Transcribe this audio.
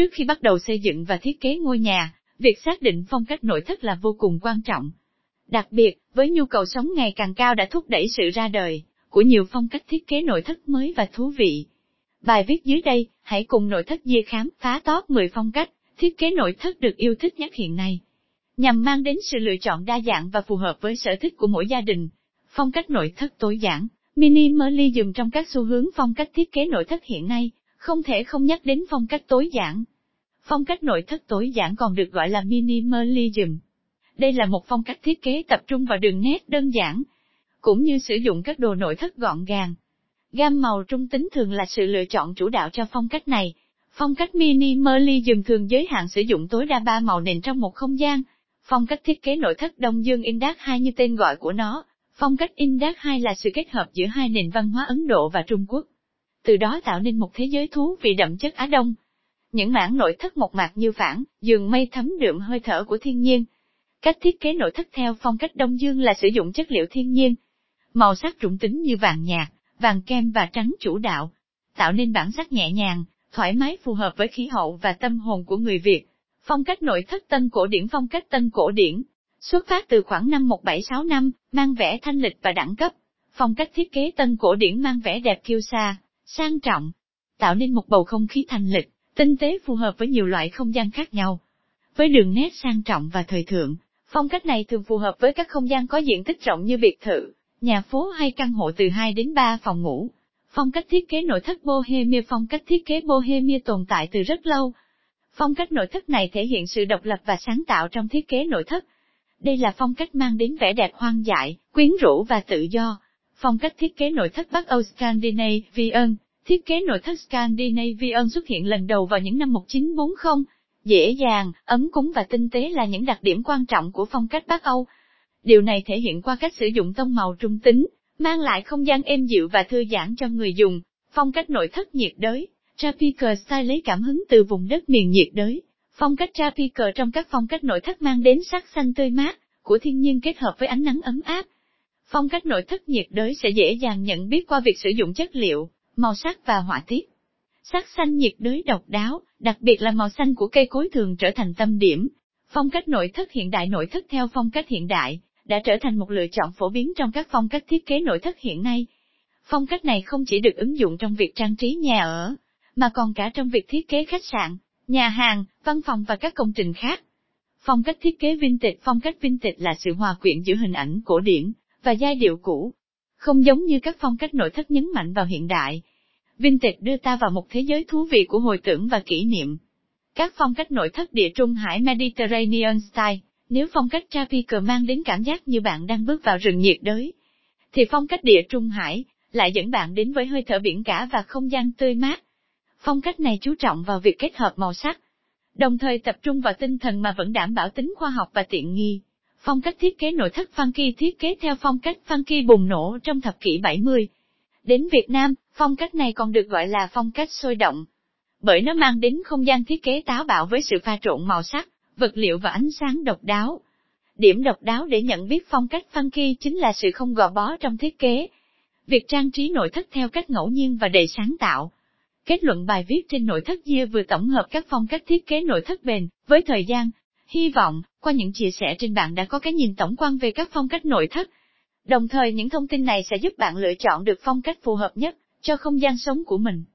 Trước khi bắt đầu xây dựng và thiết kế ngôi nhà, việc xác định phong cách nội thất là vô cùng quan trọng. Đặc biệt, với nhu cầu sống ngày càng cao đã thúc đẩy sự ra đời của nhiều phong cách thiết kế nội thất mới và thú vị. Bài viết dưới đây, hãy cùng nội thất Dê khám phá top 10 phong cách thiết kế nội thất được yêu thích nhất hiện nay. Nhằm mang đến sự lựa chọn đa dạng và phù hợp với sở thích của mỗi gia đình. Phong cách nội thất tối giản, minimalism trong các xu hướng phong cách thiết kế nội thất hiện nay, không thể không nhắc đến phong cách tối giản. Phong cách nội thất tối giản còn được gọi là minimalism. Đây là một phong cách thiết kế tập trung vào đường nét đơn giản, cũng như sử dụng các đồ nội thất gọn gàng. Gam màu trung tính thường là sự lựa chọn chủ đạo cho phong cách này. Phong cách minimalism thường giới hạn sử dụng tối đa ba màu nền trong một không gian. Phong cách thiết kế nội thất Đông Dương Indak 2 như tên gọi của nó. Phong cách Indak 2 là sự kết hợp giữa hai nền văn hóa Ấn Độ và Trung Quốc. Từ đó tạo nên một thế giới thú vị đậm chất Á Đông. Những mảng nội thất một mạc như phản, giường mây thấm đượm hơi thở của thiên nhiên. Cách thiết kế nội thất theo phong cách Đông Dương là sử dụng chất liệu thiên nhiên. Màu sắc trụng tính như vàng nhạt, vàng kem và trắng chủ đạo, tạo nên bản sắc nhẹ nhàng, thoải mái phù hợp với khí hậu và tâm hồn của người Việt. Phong cách nội thất tân cổ điển Phong cách tân cổ điển, xuất phát từ khoảng năm 1765, mang vẻ thanh lịch và đẳng cấp. Phong cách thiết kế tân cổ điển mang vẻ đẹp kiêu sa, sang trọng, tạo nên một bầu không khí thanh lịch, tinh tế phù hợp với nhiều loại không gian khác nhau. Với đường nét sang trọng và thời thượng, phong cách này thường phù hợp với các không gian có diện tích rộng như biệt thự, nhà phố hay căn hộ từ 2 đến 3 phòng ngủ. Phong cách thiết kế nội thất Bohemia Phong cách thiết kế Bohemia tồn tại từ rất lâu. Phong cách nội thất này thể hiện sự độc lập và sáng tạo trong thiết kế nội thất. Đây là phong cách mang đến vẻ đẹp hoang dại, quyến rũ và tự do. Phong cách thiết kế nội thất Bắc Âu Scandinavian, thiết kế nội thất Scandinavian xuất hiện lần đầu vào những năm 1940. Dễ dàng, ấm cúng và tinh tế là những đặc điểm quan trọng của phong cách Bắc Âu. Điều này thể hiện qua cách sử dụng tông màu trung tính, mang lại không gian êm dịu và thư giãn cho người dùng. Phong cách nội thất nhiệt đới, Tropical Style lấy cảm hứng từ vùng đất miền nhiệt đới. Phong cách Tropical trong các phong cách nội thất mang đến sắc xanh tươi mát của thiên nhiên kết hợp với ánh nắng ấm áp. Phong cách nội thất nhiệt đới sẽ dễ dàng nhận biết qua việc sử dụng chất liệu, màu sắc và họa tiết. Sắc xanh nhiệt đới độc đáo, đặc biệt là màu xanh của cây cối thường trở thành tâm điểm. Phong cách nội thất hiện đại nội thất theo phong cách hiện đại, đã trở thành một lựa chọn phổ biến trong các phong cách thiết kế nội thất hiện nay. Phong cách này không chỉ được ứng dụng trong việc trang trí nhà ở, mà còn cả trong việc thiết kế khách sạn, nhà hàng, văn phòng và các công trình khác. Phong cách thiết kế vintage Phong cách vintage là sự hòa quyện giữa hình ảnh cổ điển và giai điệu cũ. Không giống như các phong cách nội thất nhấn mạnh vào hiện đại. Vintage đưa ta vào một thế giới thú vị của hồi tưởng và kỷ niệm. Các phong cách nội thất địa trung hải Mediterranean Style nếu phong cách Tropical mang đến cảm giác như bạn đang bước vào rừng nhiệt đới, thì phong cách địa trung hải lại dẫn bạn đến với hơi thở biển cả và không gian tươi mát. Phong cách này chú trọng vào việc kết hợp màu sắc, đồng thời tập trung vào tinh thần mà vẫn đảm bảo tính khoa học và tiện nghi. Phong cách thiết kế nội thất funky thiết kế theo phong cách funky bùng nổ trong thập kỷ 70. Đến Việt Nam, phong cách này còn được gọi là phong cách sôi động, bởi nó mang đến không gian thiết kế táo bạo với sự pha trộn màu sắc, vật liệu và ánh sáng độc đáo. Điểm độc đáo để nhận biết phong cách funky chính là sự không gò bó trong thiết kế. Việc trang trí nội thất theo cách ngẫu nhiên và đầy sáng tạo. Kết luận bài viết trên nội thất Gia vừa tổng hợp các phong cách thiết kế nội thất bền, với thời gian. Hy vọng, qua những chia sẻ trên bạn đã có cái nhìn tổng quan về các phong cách nội thất. Đồng thời những thông tin này sẽ giúp bạn lựa chọn được phong cách phù hợp nhất cho không gian sống của mình.